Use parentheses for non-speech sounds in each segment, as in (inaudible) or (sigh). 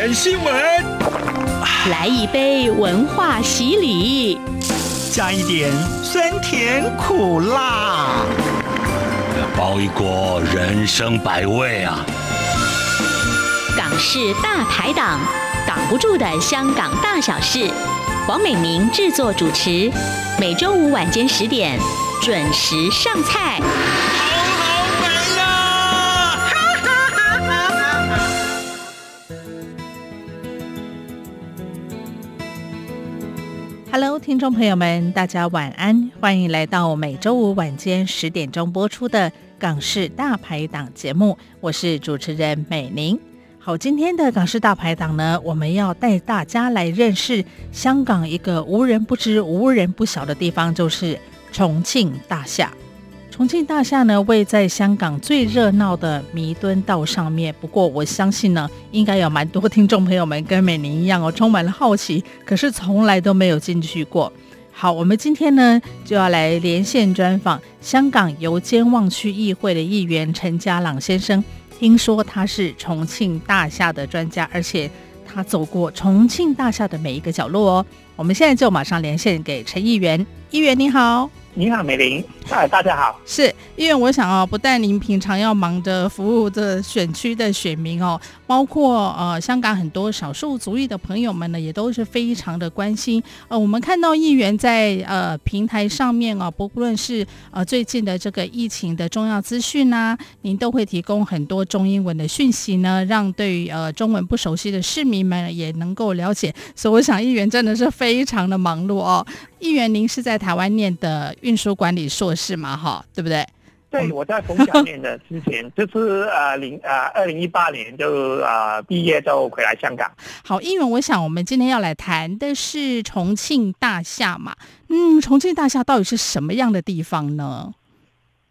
点新闻，来一杯文化洗礼，加一点酸甜苦辣，包一锅人生百味啊！港式大排档，挡不住的香港大小事。黄美明制作主持，每周五晚间十点准时上菜。Hello，听众朋友们，大家晚安，欢迎来到每周五晚间十点钟播出的港式大排档节目，我是主持人美玲。好，今天的港式大排档呢，我们要带大家来认识香港一个无人不知、无人不晓的地方，就是重庆大厦。重庆大厦呢，位在香港最热闹的弥敦道上面。不过，我相信呢，应该有蛮多听众朋友们跟美玲一样哦，充满了好奇，可是从来都没有进去过。好，我们今天呢，就要来连线专访香港油尖旺区议会的议员陈家朗先生。听说他是重庆大厦的专家，而且他走过重庆大厦的每一个角落哦。我们现在就马上连线给陈议员。议员你好。你好，美玲。嗨，大家好。是，因为，我想啊，不但您平常要忙着服务这选区的选民哦，包括呃香港很多少数族裔的朋友们呢，也都是非常的关心。呃，我们看到议员在呃平台上面哦，不论是呃最近的这个疫情的重要资讯呐，您都会提供很多中英文的讯息呢，让对于呃中文不熟悉的市民们也能够了解。所以我想，议员真的是非常的忙碌哦。议员，您是在台湾念的运输管理硕士嘛？哈，对不对？对，我在逢甲念的，之前 (laughs) 就是呃零呃二零一八年就呃毕业就回来香港。好，议员，我想我们今天要来谈的是重庆大厦嘛。嗯，重庆大厦到底是什么样的地方呢？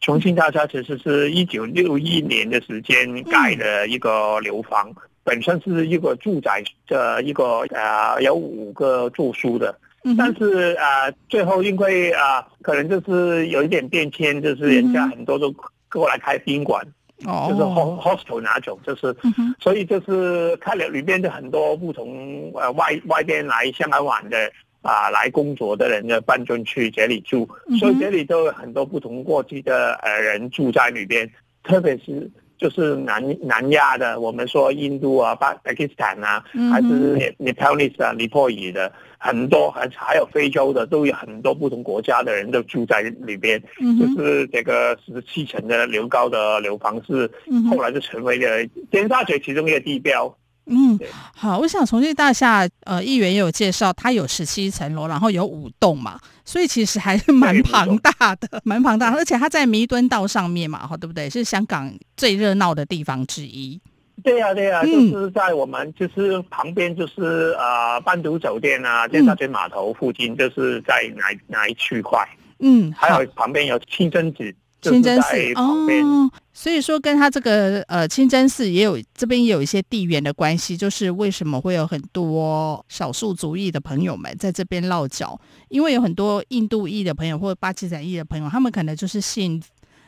重庆大厦其实是一九六一年的时间盖的一个楼房，嗯、本身是一个住宅的一个呃有五个住宿的。但是啊、呃，最后因为啊、呃，可能就是有一点变迁，就是人家很多都过来开宾馆，哦、嗯，就是 hostel 那种，就是，嗯、所以就是开了里边的很多不同呃外外边来香港玩的啊、呃、来工作的人就搬进去这里住，嗯、所以这里都有很多不同国籍的呃人住在里边，特别是。就是南南亚的，我们说印度啊、巴巴基斯坦啊，还是尼泊尔啊、尼泊尔的，很多，还还有非洲的，都有很多不同国家的人都住在里边。就是这个十七层的楼高的楼房是，后来就成为了尖沙咀其中一个地标。嗯，好，我想重庆大厦，呃，议员也有介绍，它有十七层楼，然后有五栋嘛，所以其实还是蛮庞大的，(laughs) 蛮庞大，而且它在弥敦道上面嘛，哈，对不对？是香港最热闹的地方之一。对呀、啊，对呀、啊，就是在我们就是旁边，就是呃，半岛酒店啊，尖沙咀码头附近，就是在哪哪一区块？嗯，还有旁边有清真寺。清真寺哦，所以说跟他这个呃清真寺也有这边也有一些地缘的关系，就是为什么会有很多少数族裔的朋友们在这边落脚，因为有很多印度裔的朋友或者巴基斯坦裔的朋友，他们可能就是信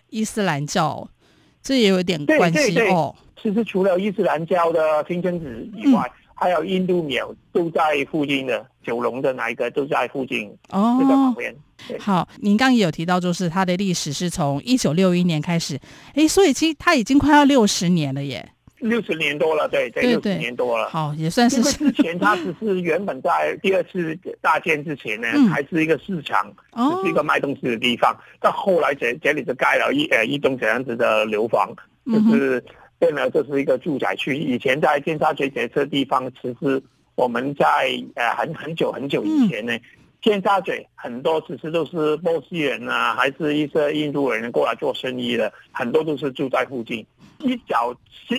伊斯兰教，这也有一点关系哦。其实除了伊斯兰教的清真寺以外，嗯还有印度庙都在附近的，九龙的哪一个都在附近哦，就在旁边。好，您刚刚也有提到，就是它的历史是从一九六一年开始，哎，所以其实它已经快要六十年了耶，六十年多了，对对，六十年多了。好，也算是。因为之前它只是原本在第二次大建之前呢，嗯、还是一个市场，哦、只是一个卖东西的地方。到后来这这里就盖了一呃一栋这样子的楼房，就是。嗯变了，这是一个住宅区。以前在尖沙咀这个地方，其实我们在呃很很久很久以前呢，嗯、尖沙咀很多其实都是波斯人啊，还是一些印度人过来做生意的，很多都是住在附近。一角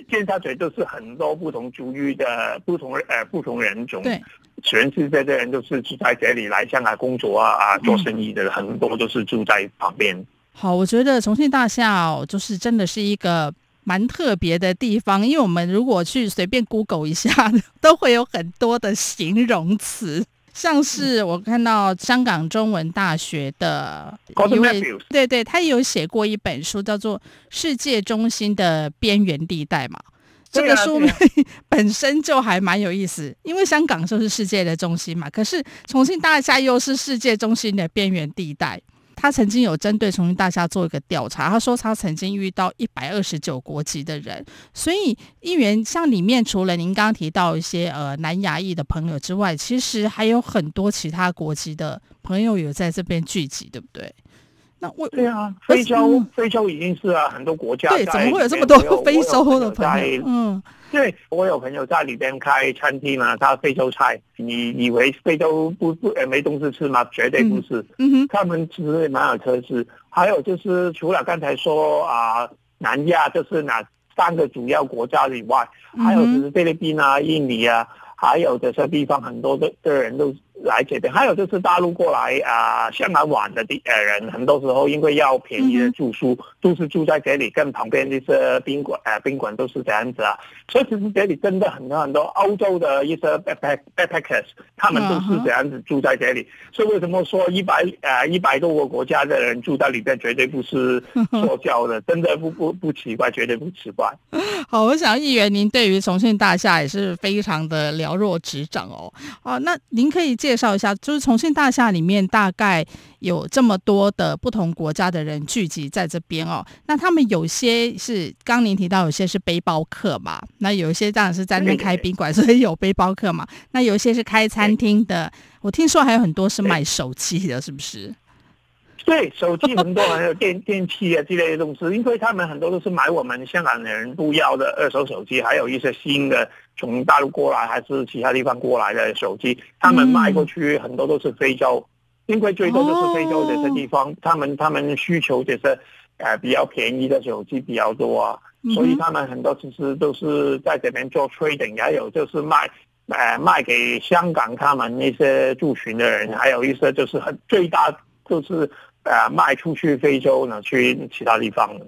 尖沙咀都是很多不同族裔的不同呃不同人种，对，全世界的人都是住在这里来香港工作啊啊做生意的，嗯、很多都是住在旁边。好，我觉得重庆大厦哦，就是真的是一个。蛮特别的地方，因为我们如果去随便 Google 一下，(laughs) 都会有很多的形容词，像是我看到香港中文大学的一位，对对，他有写过一本书，叫做《世界中心的边缘地带》嘛。这个书名 (laughs) 本身就还蛮有意思，因为香港就是世界的中心嘛，可是重庆大厦又是世界中心的边缘地带。他曾经有针对重庆大厦做一个调查，他说他曾经遇到一百二十九国籍的人，所以议员像里面除了您刚刚提到一些呃南亚裔的朋友之外，其实还有很多其他国籍的朋友有在这边聚集，对不对？那我对啊，非洲非洲已经是啊很多国家对，怎么会有这么多非洲的朋友？嗯。对，我有朋友在里边开餐厅嘛，他非洲菜，你以为非洲不不呃没东西吃吗？绝对不是，嗯哼，他们其实蛮有特色。还有就是除了刚才说啊，南亚就是哪三个主要国家以外，还有就是菲律宾啊、印尼啊，还有这些地方很多的的人都。来这边，还有就是大陆过来啊、呃，香港玩的地呃人，很多时候因为要便宜的住宿，嗯、都是住在这里，跟旁边一些宾馆呃宾馆都是这样子啊。所以其实这里真的很多很多欧洲的一些 backpack backpackers，他们都是这样子住在这里。所以为什么说一百呃一百多个国家的人住在里边，绝对不是说教的，(laughs) 真的不不不奇怪，绝对不奇怪。好，我想议员您对于重庆大厦也是非常的了若指掌哦。哦，那您可以介。绍一下，就是重庆大厦里面大概有这么多的不同国家的人聚集在这边哦。那他们有些是刚您提到，有些是背包客嘛。那有一些当然是在那边开宾馆，所以有背包客嘛。那有一些是开餐厅的，我听说还有很多是卖手机的，是不是？对，手机很多，还有电 (laughs) 电器啊之类的东西，因为他们很多都是买我们香港人不要的二手手机，还有一些新的从大陆过来还是其他地方过来的手机，他们卖过去很多都是非洲，因为最多都是非洲这些地方，他们他们需求就是呃比较便宜的手机比较多啊，所以他们很多其实都是在这边做 trading，还有就是卖呃卖给香港他们那些驻群的人，还有一些就是很最大就是。呃，卖出去非洲呢，去其他地方了。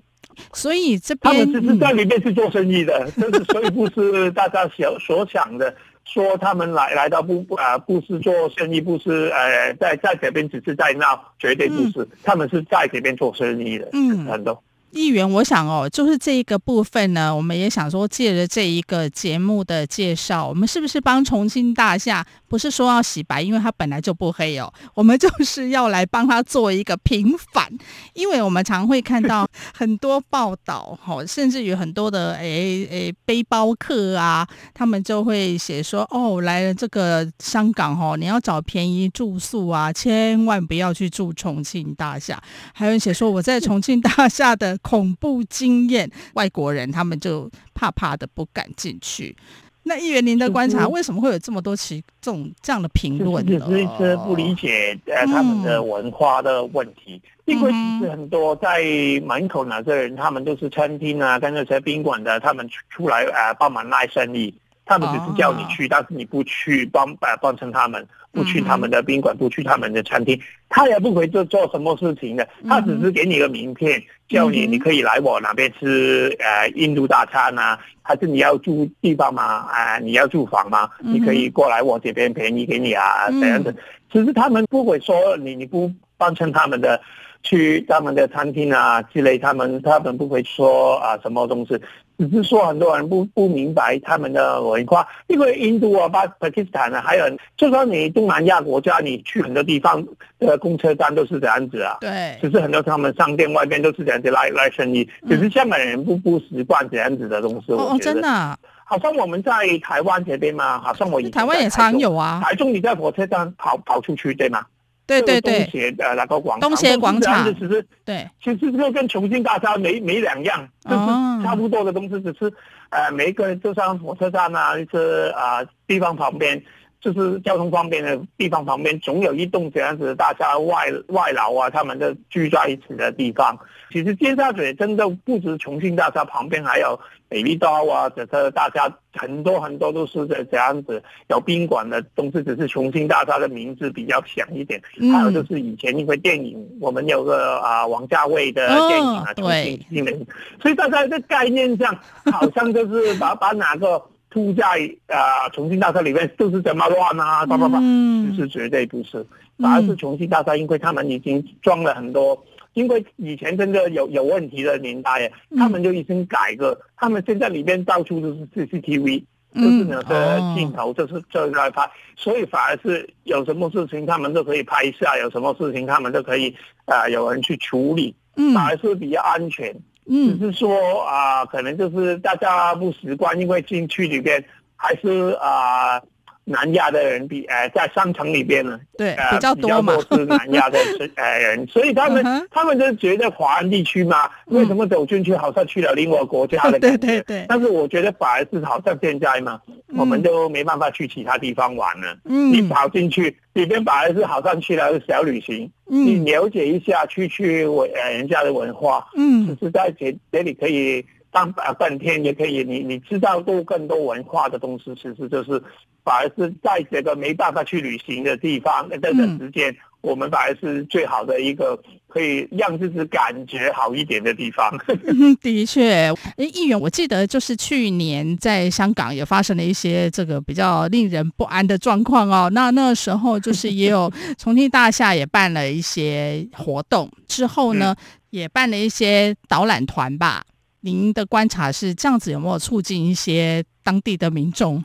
所以这边他们只是在里面是做生意的，就、嗯、是所以不是大家想所想的，说他们来来到不不啊，不是做生意，不是呃，在在这边只是在闹，绝对不是，嗯、他们是在这边做生意的，嗯，很多。议员，我想哦，就是这一个部分呢，我们也想说，借着这一个节目的介绍，我们是不是帮重庆大厦？不是说要洗白，因为他本来就不黑哦，我们就是要来帮他做一个平反，因为我们常会看到 (laughs) 很多报道，哈，甚至于很多的诶诶背包客啊，他们就会写说，哦，来了这个香港哦，你要找便宜住宿啊，千万不要去住重庆大厦。还有人写说我在重庆大厦的。恐怖经验，外国人他们就怕怕的不敢进去。那议员您的观察，为什么会有这么多其这种这样的评论呢？就是一直不理解呃他们的文化的问题，嗯、因为其实很多在门口那些人，他们都是餐厅啊，跟那些宾馆的，他们出来呃帮忙卖生意。他们只是叫你去，哦、但是你不去帮呃帮衬他们，不去他们的宾馆，不去他们的餐厅，他也不会做做什么事情的。他只是给你个名片，叫你你可以来我那边吃呃印度大餐啊，还是你要住地方吗？啊、呃，你要住房吗？你可以过来我这边便宜给你啊，这样子。只是他们不会说你你不帮衬他们的，去他们的餐厅啊之类，他们他们不会说啊什么东西。只是说很多人不不明白他们的文化，因为印度啊、巴巴基斯坦啊，还有就说你东南亚国家，你去很多地方的公车站都是这样子啊。对。只是很多他们商店外边都是这样子来来生意，只是香港人不不习惯这样子的东西。哦哦，真的、啊。好像我们在台湾这边嘛，好像我台湾也常有啊。台中你在火车站跑跑出去对吗？对对对，东协呃那个广场，东协广场，其实对，其实就跟重庆大厦没没两样，就是差不多的东西，只是呃每一个就像火车站啊，一些啊地方旁边，就是交通方便的地方旁边，总有一栋这样子的大厦外外劳啊，他们就聚在一起的地方。其实尖沙咀真的不止重庆大厦旁边，还有。美丽岛啊，这个大家很多很多都是这这样子，有宾馆的东西，只是重庆大厦的名字比较响一点。嗯、还有就是以前因为电影，我们有个啊王家卫的电影啊，哦、重庆新人，所以大家在概念上好像就是把把哪个铺在啊重庆大厦里面就是怎么乱啊，叭叭叭，其实绝对不是，反而是重庆大厦，因为他们已经装了很多。因为以前真的有有问题的年代，他们就已经改过，他们现在里面到处都是 CCTV。就是那个镜头，就是就是来拍，所以反而是有什么事情他们都可以拍下，有什么事情他们都可以啊、呃，有人去处理，反而是比较安全。嗯，只是说啊、可能就是大家不习惯，因为进去里边还是啊。南亚的人比呃在商城里边呢，对，呃、比较多嘛，多是南亚的呃人，所以他们、(laughs) uh. 他们就觉得华人地区嘛，为什么走进去好像去了另外国家的 (laughs) 感觉？对对对。但是我觉得反而是好像现在嘛，嗯、我们都没办法去其他地方玩了。嗯。你跑进去里边反而是好像去了小旅行。嗯。你了解一下，去去文呃人家的文化。嗯。只是在这这里可以当半天，也可以你你知道多更多文化的东西，其实就是。反而是在这个没办法去旅行的地方，那这个时间、嗯，我们反而是最好的一个可以让自己感觉好一点的地方。嗯、(laughs) 的确，议员，我记得就是去年在香港也发生了一些这个比较令人不安的状况哦。那那时候就是也有重庆大厦也办了一些活动，之后呢、嗯、也办了一些导览团吧。您的观察是这样子，有没有促进一些当地的民众？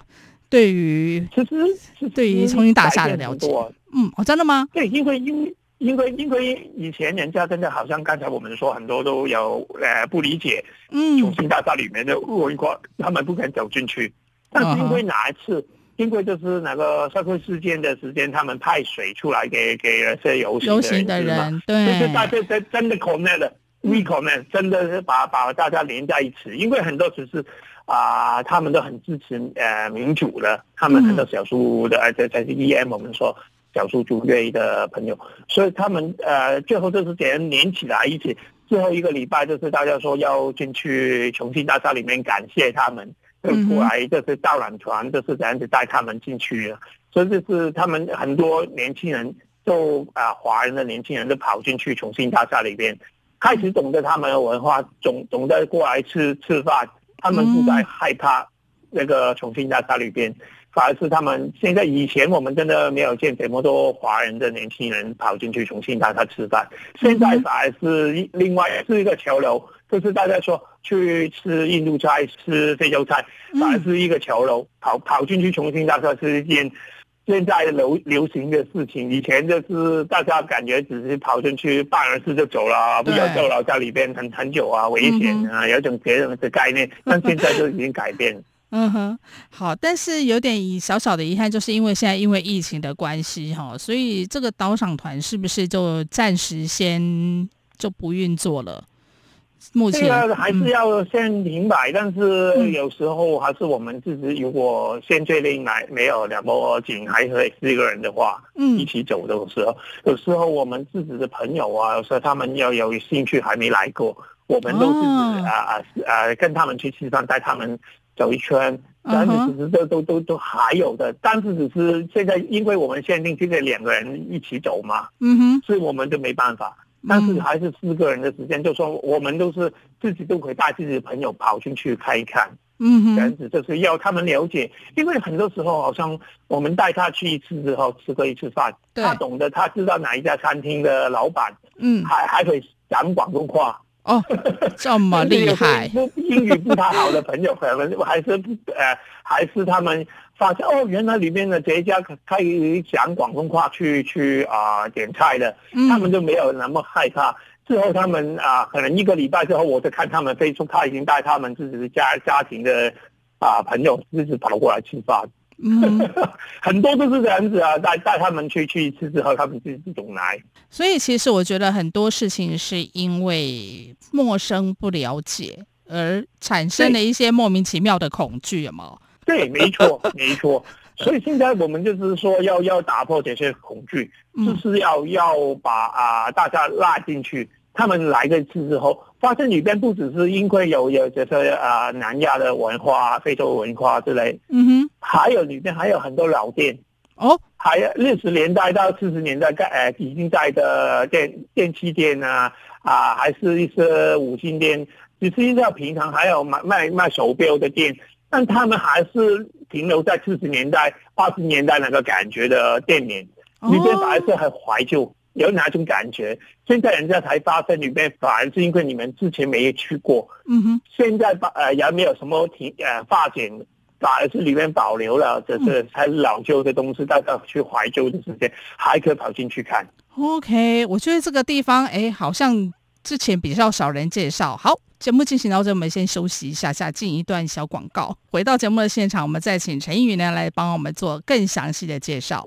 对于其实对于重庆大厦的了解，嗯，哦，真的吗？对，因为因为因为因为以前人家真的好像刚才我们说很多都有呃不理解，嗯，重庆大厦里面的文化，他们不敢走进去。但是因为哪一次，因为就是那个社会事件的时间，他们派水出来给给那些游行的人，人对，就是大家真真的 connect 了，we connect，真的是把把大家连在一起，因为很多只是。啊、他们都很支持呃民主的，他们很多少数的，而且在 EM 我们说少数族裔的朋友，所以他们呃最后就是这样连起来一起，最后一个礼拜就是大家说要进去重庆大厦里面感谢他们，就过来就是导览团就是这样子带他们进去了，所以就是他们很多年轻人就啊华人的年轻人都跑进去重庆大厦里边，开始懂得他们的文化，懂懂得过来吃吃饭。他们不再害怕那个重庆大厦里边，反而是他们现在以前我们真的没有见这么多华人的年轻人跑进去重庆大厦吃饭，现在反而是另外是一个潮流，就是大家说去吃印度菜、吃非洲菜，反而是一个潮流，跑跑进去重庆大厦是一件。现在流流行的事情，以前就是大家感觉只是跑进去办完事就走了，不要逗留在里边很很久啊，危险啊，有种别人的概念。但现在就已经改变。(laughs) 嗯哼，好，但是有点小小的遗憾，就是因为现在因为疫情的关系哈，所以这个导赏团是不是就暂时先就不运作了？目前这个还是要先明白，嗯，但是有时候还是我们自己如果先确定来没有两波紧，还可以四个人的话，嗯，一起走的时候，有时候我们自己的朋友啊，有时候他们要有兴趣还没来过，我们都是啊啊啊跟他们去吃饭，带他们走一圈，但是只是都都都都还有的，但是只是现在因为我们限定现在两个人一起走嘛，嗯哼，所以我们就没办法。但是还是四个人的时间，就说我们都是自己都可以带自己的朋友跑进去看一看，嗯，这样子就是要他们了解，因为很多时候好像我们带他去一次之后吃过一次饭，他懂得他知道哪一家餐厅的老板，嗯，还还可以讲广东话。哦，这么厉害！英语不太好的朋友，可能还是呃，还是他们发现哦，原来里面的这一家可以讲广东话去去啊、呃、点菜的，他们就没有那么害怕。之后他们啊、呃，可能一个礼拜之后，我就看他们飞出，他已经带他们自己的家家庭的啊、呃、朋友，一直跑过来吃饭。嗯，(laughs) 很多都是这样子啊，带带他们去去一次之后，他们自己总来。所以其实我觉得很多事情是因为陌生不了解而产生了一些莫名其妙的恐惧嘛。对，没错，(laughs) 没错。所以现在我们就是说要要打破这些恐惧，就是要要把啊、呃、大家拉进去。他们来一次之后，发现里边不只是因为有有这些啊南亚的文化、非洲文化之类，嗯哼，还有里边还有很多老店哦，还有六十年代到四十年代盖呃已经在的电电器店啊啊，还是一些五金店，只是在平常还有卖卖卖手表的店，但他们还是停留在四十年代、八十年代那个感觉的店面，里边还是很怀旧。有哪种感觉？现在人家才发现里面，反而是因为你们之前没有去过。嗯哼。现在把呃也没有什么停呃发展，反而是里面保留了，这是才老旧的东西，大家去怀旧的时间还可以跑进去看。OK，我觉得这个地方哎，好像之前比较少人介绍。好，节目进行到这，我们先休息一下下，进一段小广告。回到节目的现场，我们再请陈议员呢来帮我们做更详细的介绍。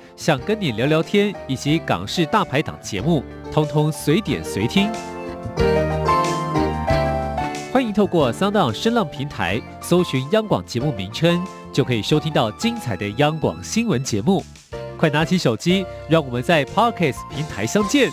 想跟你聊聊天，以及港式大排档节目，通通随点随听。欢迎透过 Sound 声浪平台搜寻央广节目名称，就可以收听到精彩的央广新闻节目。快拿起手机，让我们在 Podcast 平台相见。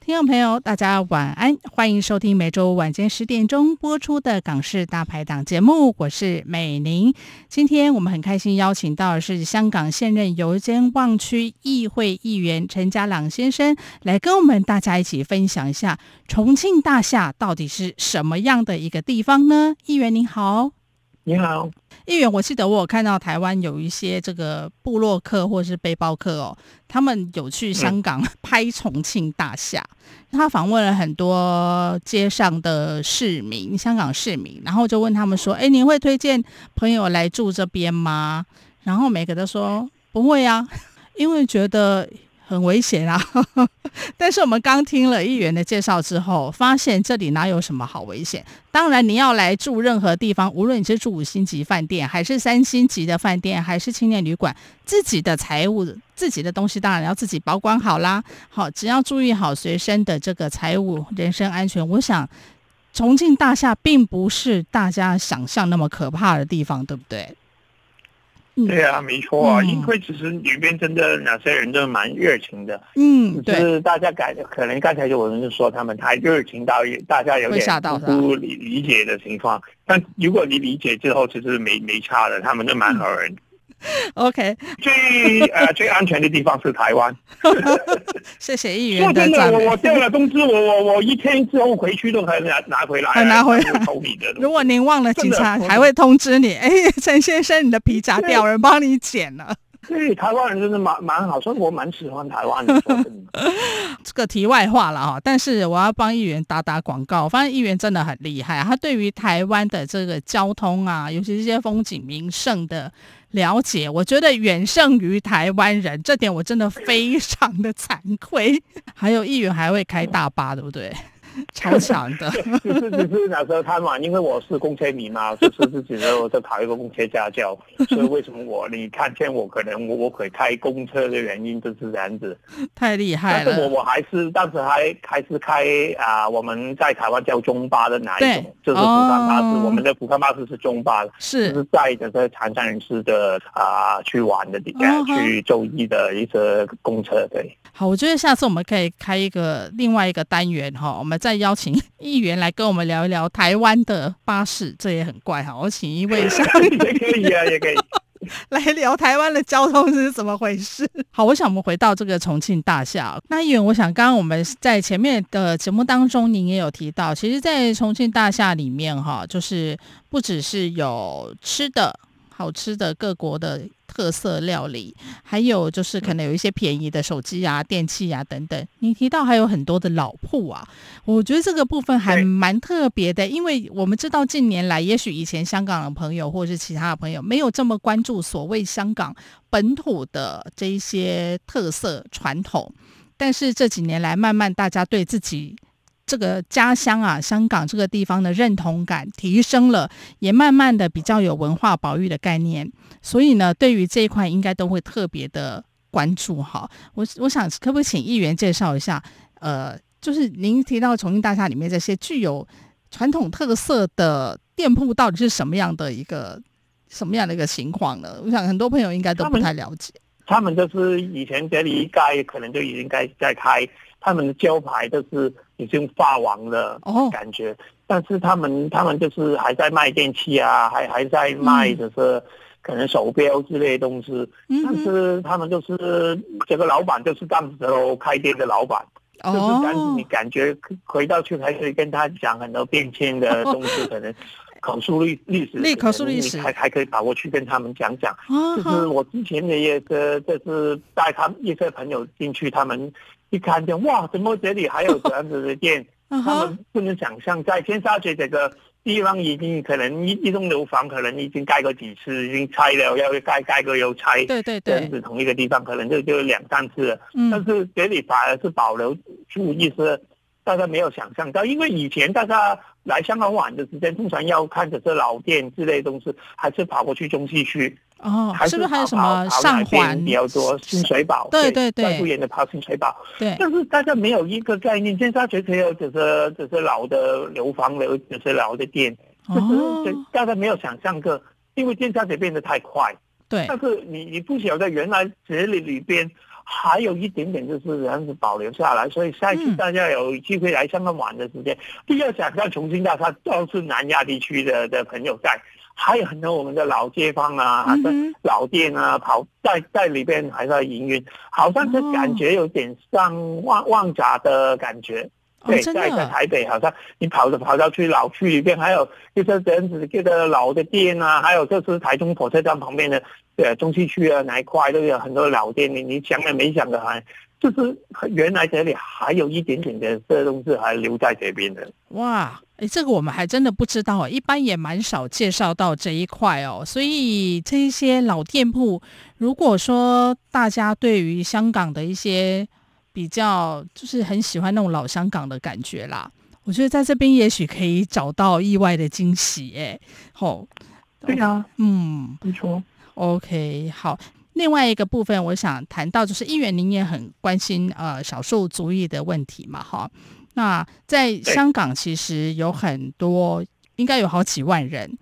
听众朋友，大家晚安，欢迎收听每周晚间十点钟播出的《港式大排档》节目，我是美玲。今天我们很开心邀请到的是香港现任油尖旺区议会议员陈家朗先生，来跟我们大家一起分享一下重庆大厦到底是什么样的一个地方呢？议员您好。你好，议员，我记得我有看到台湾有一些这个部落客或是背包客哦，他们有去香港 (laughs) 拍重庆大厦，嗯、他访问了很多街上的市民，香港市民，然后就问他们说：“哎，你会推荐朋友来住这边吗？”然后每个都说不会啊，(laughs) 因为觉得。很危险啊！(laughs) 但是我们刚听了议员的介绍之后，发现这里哪有什么好危险？当然，你要来住任何地方，无论你是住五星级饭店，还是三星级的饭店，还是青年旅馆，自己的财务、自己的东西，当然要自己保管好啦。好，只要注意好随身的这个财务、人身安全，我想重庆大厦并不是大家想象那么可怕的地方，对不对？对啊，没错啊，嗯、因为其实里边真的哪些人都蛮热情的，嗯，对，就是大家感可能刚才有人就说他们太热情到大家有点不理理解的情况，但如果你理解之后，其实没没差的，他们都蛮好人。嗯 (laughs) OK，最呃最安全的地方是台湾。(laughs) 谢谢议员的真的，我我掉了工资，我我我一天之后回去都可以拿拿回来，还拿回来。如果您忘了，警察还会通知你。哎，陈先生，你的皮夹掉，(laughs) 人帮你捡了。对，台湾人真的蛮蛮好，所以我蛮喜欢台湾的。这个题外话了哈，但是我要帮议员打打广告。我发现议员真的很厉害，他对于台湾的这个交通啊，尤其是这些风景名胜的。了解，我觉得远胜于台湾人，这点我真的非常的惭愧。还有议员还会开大巴，对不对？超强的，(laughs) 就是只是那时候他嘛，因为我是公车迷嘛，就 (laughs) 是自己呢，我就考一个公车驾照，所以为什么我你看见我可能我我可以开公车的原因就是这样子，太厉害了。但是我我还是当时还还是开啊、呃，我们在台湾叫中巴的哪一种？就是福康巴士，哦、我们的福康巴士是中巴，是就是载着这残障人士的啊、呃、去玩的地方，哦、去就医的一个公车，对。好，我觉得下次我们可以开一个另外一个单元哈，我们再邀请议员来跟我们聊一聊台湾的巴士，这也很怪哈。我请一位上也可以啊，也可以来聊台湾的交通是怎么回事。好，我想我们回到这个重庆大厦。那议员，我想刚刚我们在前面的节目当中，您也有提到，其实，在重庆大厦里面哈，就是不只是有吃的。好吃的各国的特色料理，还有就是可能有一些便宜的手机啊、电器啊等等。你提到还有很多的老铺啊，我觉得这个部分还蛮特别的，因为我们知道近年来，也许以前香港的朋友或者是其他的朋友没有这么关注所谓香港本土的这一些特色传统，但是这几年来，慢慢大家对自己这个家乡啊，香港这个地方的认同感提升了，也慢慢的比较有文化保育的概念，所以呢，对于这一块应该都会特别的关注哈。我我想可不可以请议员介绍一下，呃，就是您提到重庆大厦里面这些具有传统特色的店铺，到底是什么样的一个什么样的一个情况呢？我想很多朋友应该都不太了解。他们就是以前这里一盖可能就已经该在开，他们的招牌就是已经发黄的感觉，哦、但是他们他们就是还在卖电器啊，还还在卖就是可能手表之类的东西，嗯、但是他们就是这个老板就是当时候开店的老板，哦、就是感你感觉回到去还可以跟他讲很多变迁的东西，哦、(laughs) 可能。口述历历史，历口述历史，还还可以跑过去跟他们讲讲。哦、就是我之前的一个，就是带他一些朋友进去，他们一看见哇，怎么这里还有这样子的店？(laughs) 哦、他们不能想象，在尖沙咀这个地方已经可能一一栋楼房可能已经盖过几次，已经拆了，要盖盖过又拆。对对对，这样子同一个地方可能就就两三次了。嗯、但是这里反而是保留住意思。大家没有想象到，因为以前大家来香港玩的时间，通常要看的是老店之类的东西，还是跑过去中西区哦，还是，不是还有什么上环比较多？深水埗对对对，在不远的跑深水埗对，但是大家没有一个概念，尖沙咀只有只是只是老的楼房楼，只是老的店，就是大家没有想象过，因为尖沙咀变得太快，对，但是你你不晓得原来这里里边。还有一点点就是这样子保留下来，所以下一次大家有机会来香港玩的时间，不要想像重庆大厦都是南亚地区的的朋友在，还有很多我们的老街坊啊，还是老店啊，跑在在里边还在营运，好像是感觉有点像旺旺角的感觉。对，在在台北，好像你跑着跑到去老区里边，还有就是这样子，这个老的店啊，还有就是台中火车站旁边的，呃，中西区啊，哪一块都有很多老店。你你想也没想的，还就是原来这里还有一点点的这东西还留在这边的。哇，哎，这个我们还真的不知道，一般也蛮少介绍到这一块哦。所以这一些老店铺，如果说大家对于香港的一些。比较就是很喜欢那种老香港的感觉啦，我觉得在这边也许可以找到意外的惊喜，哎，好，对啊，嗯，没错，OK，好，另外一个部分我想谈到就是议员您也很关心呃少数族裔的问题嘛，哈，那在香港其实有很多，应该有好几万人。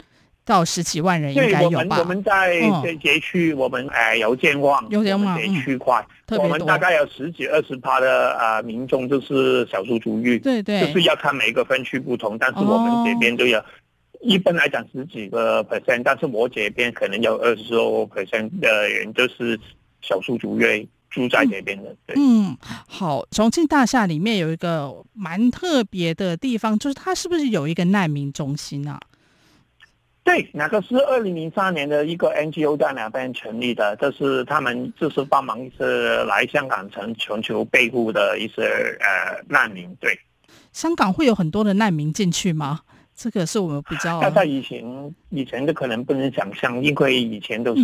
到十几万人应该有吧？我们我们在这街区，我们哎有健忘，有健忘。这区块，我们大概有十几二十趴的啊民众就是少数族裔，对对，就是要看每个分区不同，但是我们这边都有，一般来讲十几个 percent，但是我这边可能有二十多 percent 的人就是少数族裔住在这边的。对，嗯，好，重庆大厦里面有一个蛮特别的地方，就是它是不是有一个难民中心啊？对，那个是二零零三年的一个 NGO 在那边成立的，这是他们就是帮忙是来香港城全球庇护的一些呃难民。对，香港会有很多的难民进去吗？这个是我们比较。那在以前以前的可能不能想象，因为以前都是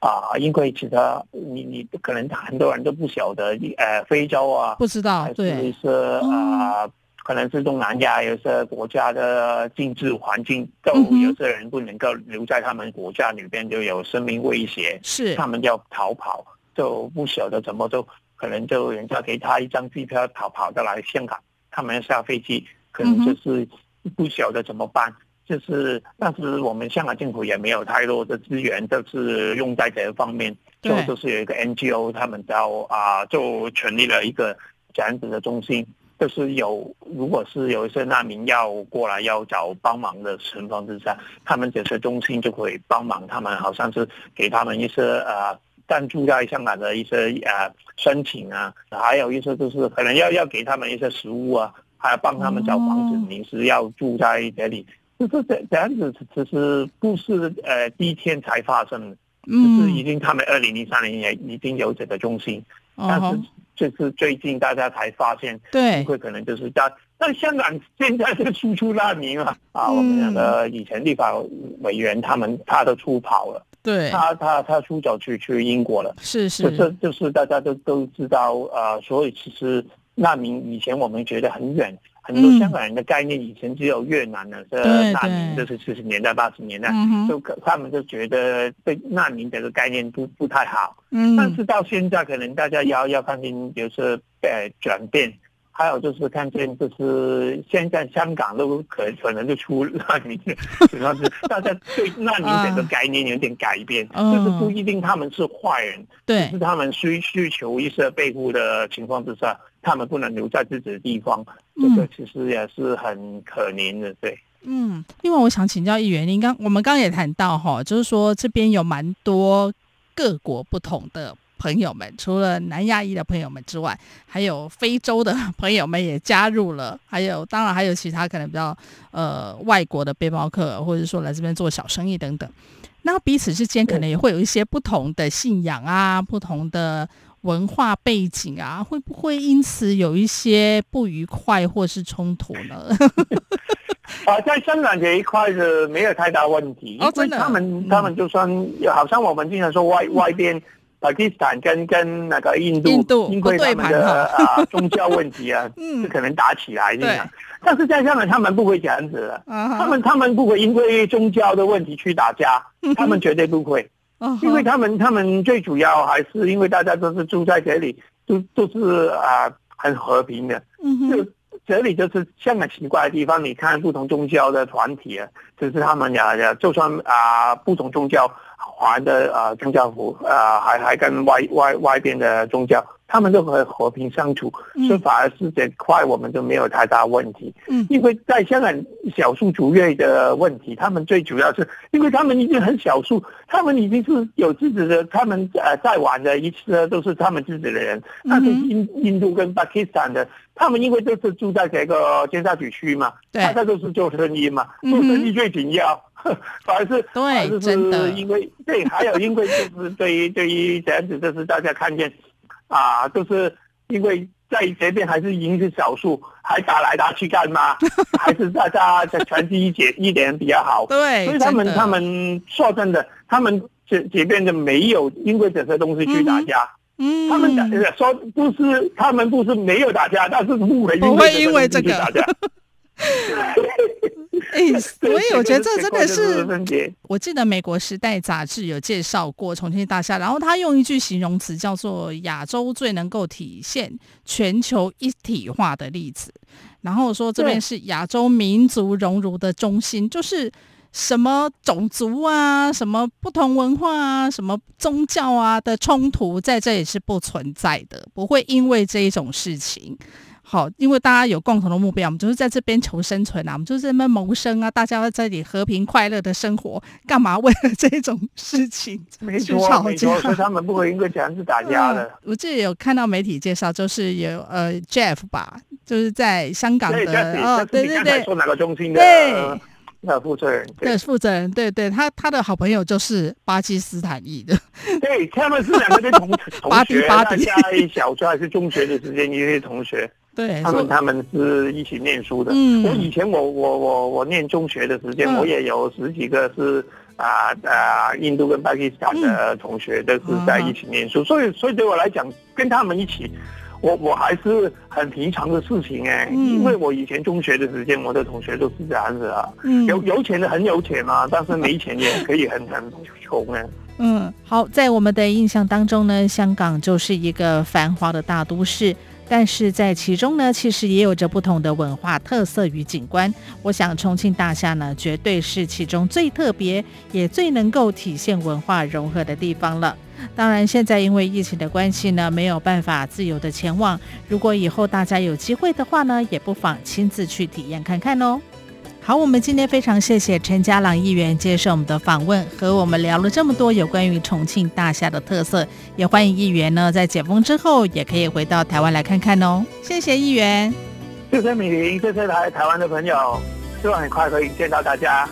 啊、嗯呃，因为其他你你可能很多人都不晓得，呃，非洲啊，不知道，对，是啊。呃可能是东南亚有些国家的政治环境，都有些人不能够留在他们国家里边，就有生命威胁，是他们要逃跑，就不晓得怎么就可能就人家给他一张机票逃跑的来香港，他们下飞机可能就是不晓得怎么办，就是当时我们香港政府也没有太多的资源，就是用在这方面，就就是有一个 NGO，他们叫啊就成立了一个这样子的中心。就是有，如果是有一些难民要过来要找帮忙的情况之下，他们这些中心就会帮忙他们，好像是给他们一些呃暂住在香港的一些呃申请啊，还有一些就是可能要要给他们一些食物啊，还要帮他们找房子，临时要住在这里，就是这这样子，其实不是呃第一天才发生的，就是已经他们二零零三年也已经有这个中心，但是。就是最近大家才发现，对，会可能就是在，但香港现在是输出难民啊！啊，嗯、我们两个以前立法委员他们他都出跑了，对，他他他出走去去英国了，是是，就是就是大家都都知道啊、呃，所以其实难民以前我们觉得很远很多香港人的概念以前只有越南的这难民，就是四十年代八十年代，就他们就觉得对难民这个概念不不太好。嗯，但是到现在可能大家要要看见就是呃转变。还有就是看见，就是现在香港都可可能就出难民，(laughs) 主要是大家对难民这个概念有点改变，啊、就是不一定他们是坏人，对、嗯，是他们需需求一些庇护的情况之下，他们不能留在自己的地方，这个其实也是很可怜的，对。嗯，另外我想请教议员，您刚我们刚刚也谈到哈，就是说这边有蛮多各国不同的。朋友们，除了南亚裔的朋友们之外，还有非洲的朋友们也加入了，还有当然还有其他可能比较呃外国的背包客，或者说来这边做小生意等等。那彼此之间可能也会有一些不同的信仰啊，不同的文化背景啊，会不会因此有一些不愉快或是冲突呢？(laughs) 啊，在香港这一块是没有太大问题，因为他们、嗯、他们就算好像我们经常说外外边。巴基斯坦跟跟那个印度，印度因为他们的啊 (laughs) 宗教问题啊，嗯，是可能打起来这样。但是在香港，他们不会这样子的，他们他们不会因为宗教的问题去打架，他们绝对不会，因为他们他们最主要还是因为大家都是住在这里，都都是啊很和平的。嗯，就这里就是香港奇怪的地方，你看不同宗教的团体啊，就是他们呀呀，就算啊不同宗教。还的啊宗教服啊，还还跟外外外边的宗教，他们都可以和平相处，嗯、所以反而是这块我们就没有太大问题。嗯，因为在香港少数族裔的问题，他们最主要是因为他们已经很少数，他们已经是有自己的，他们呃在玩的一次都是他们自己的人。但是印印度跟巴基斯坦的，他们因为都是住在这个尖沙咀区嘛，对大家都是做生意嘛，做生意最紧要。(laughs) 反而是，对，就是因为对，还有因为就是对于对于这样子，就是大家看见啊，就是因为在这边还是赢是少数，还打来打去干嘛？(laughs) 还是大家在团结一点一点比较好。对，所以他们他们说真的，他们这这边的没有因为这些东西去打架。嗯，他们说不是，他们不是没有打架，但是不会因为这个打架。(laughs) 哎，所以我觉得这真的是，我记得美国时代杂志有介绍过重庆大厦，然后他用一句形容词叫做“亚洲最能够体现全球一体化的例子”，然后说这边是亚洲民族熔炉的中心，就是什么种族啊、什么不同文化啊、什么宗教啊的冲突在这里是不存在的，不会因为这一种事情。好，因为大家有共同的目标，我们就是在这边求生存啊，我们就是在这边谋生啊，大家在这里和平快乐的生活，干嘛为了这种事情没错吵架？所以他们不会因为这样子打架的。我记得有看到媒体介绍，就是有呃 Jeff 吧，就是在香港的哦，对对对，说哪个中心的？对。那负责人对负责人，对对，他他的好朋友就是巴基斯坦裔的，对，他们是两个同 (laughs) 同学，大家小学还是中学的时间，一些同学，对，他们他们是一起念书的。嗯，我以前我我我我念中学的时间，我也有十几个是啊啊印度跟巴基斯坦的同学，都是在一起念书，所以所以对我来讲，跟他们一起。我我还是很平常的事情哎，嗯、因为我以前中学的时间，我的同学都是这样子啊，嗯、有有钱的很有钱嘛，但是没钱也可以很很穷哎。嗯，好，在我们的印象当中呢，香港就是一个繁华的大都市，但是在其中呢，其实也有着不同的文化特色与景观。我想重庆大厦呢，绝对是其中最特别，也最能够体现文化融合的地方了。当然，现在因为疫情的关系呢，没有办法自由的前往。如果以后大家有机会的话呢，也不妨亲自去体验看看哦。好，我们今天非常谢谢陈家朗议员接受我们的访问，和我们聊了这么多有关于重庆大厦的特色。也欢迎议员呢，在解封之后也可以回到台湾来看看哦。谢谢议员，谢谢米玲，谢谢来台湾的朋友，希望很快可以见到大家。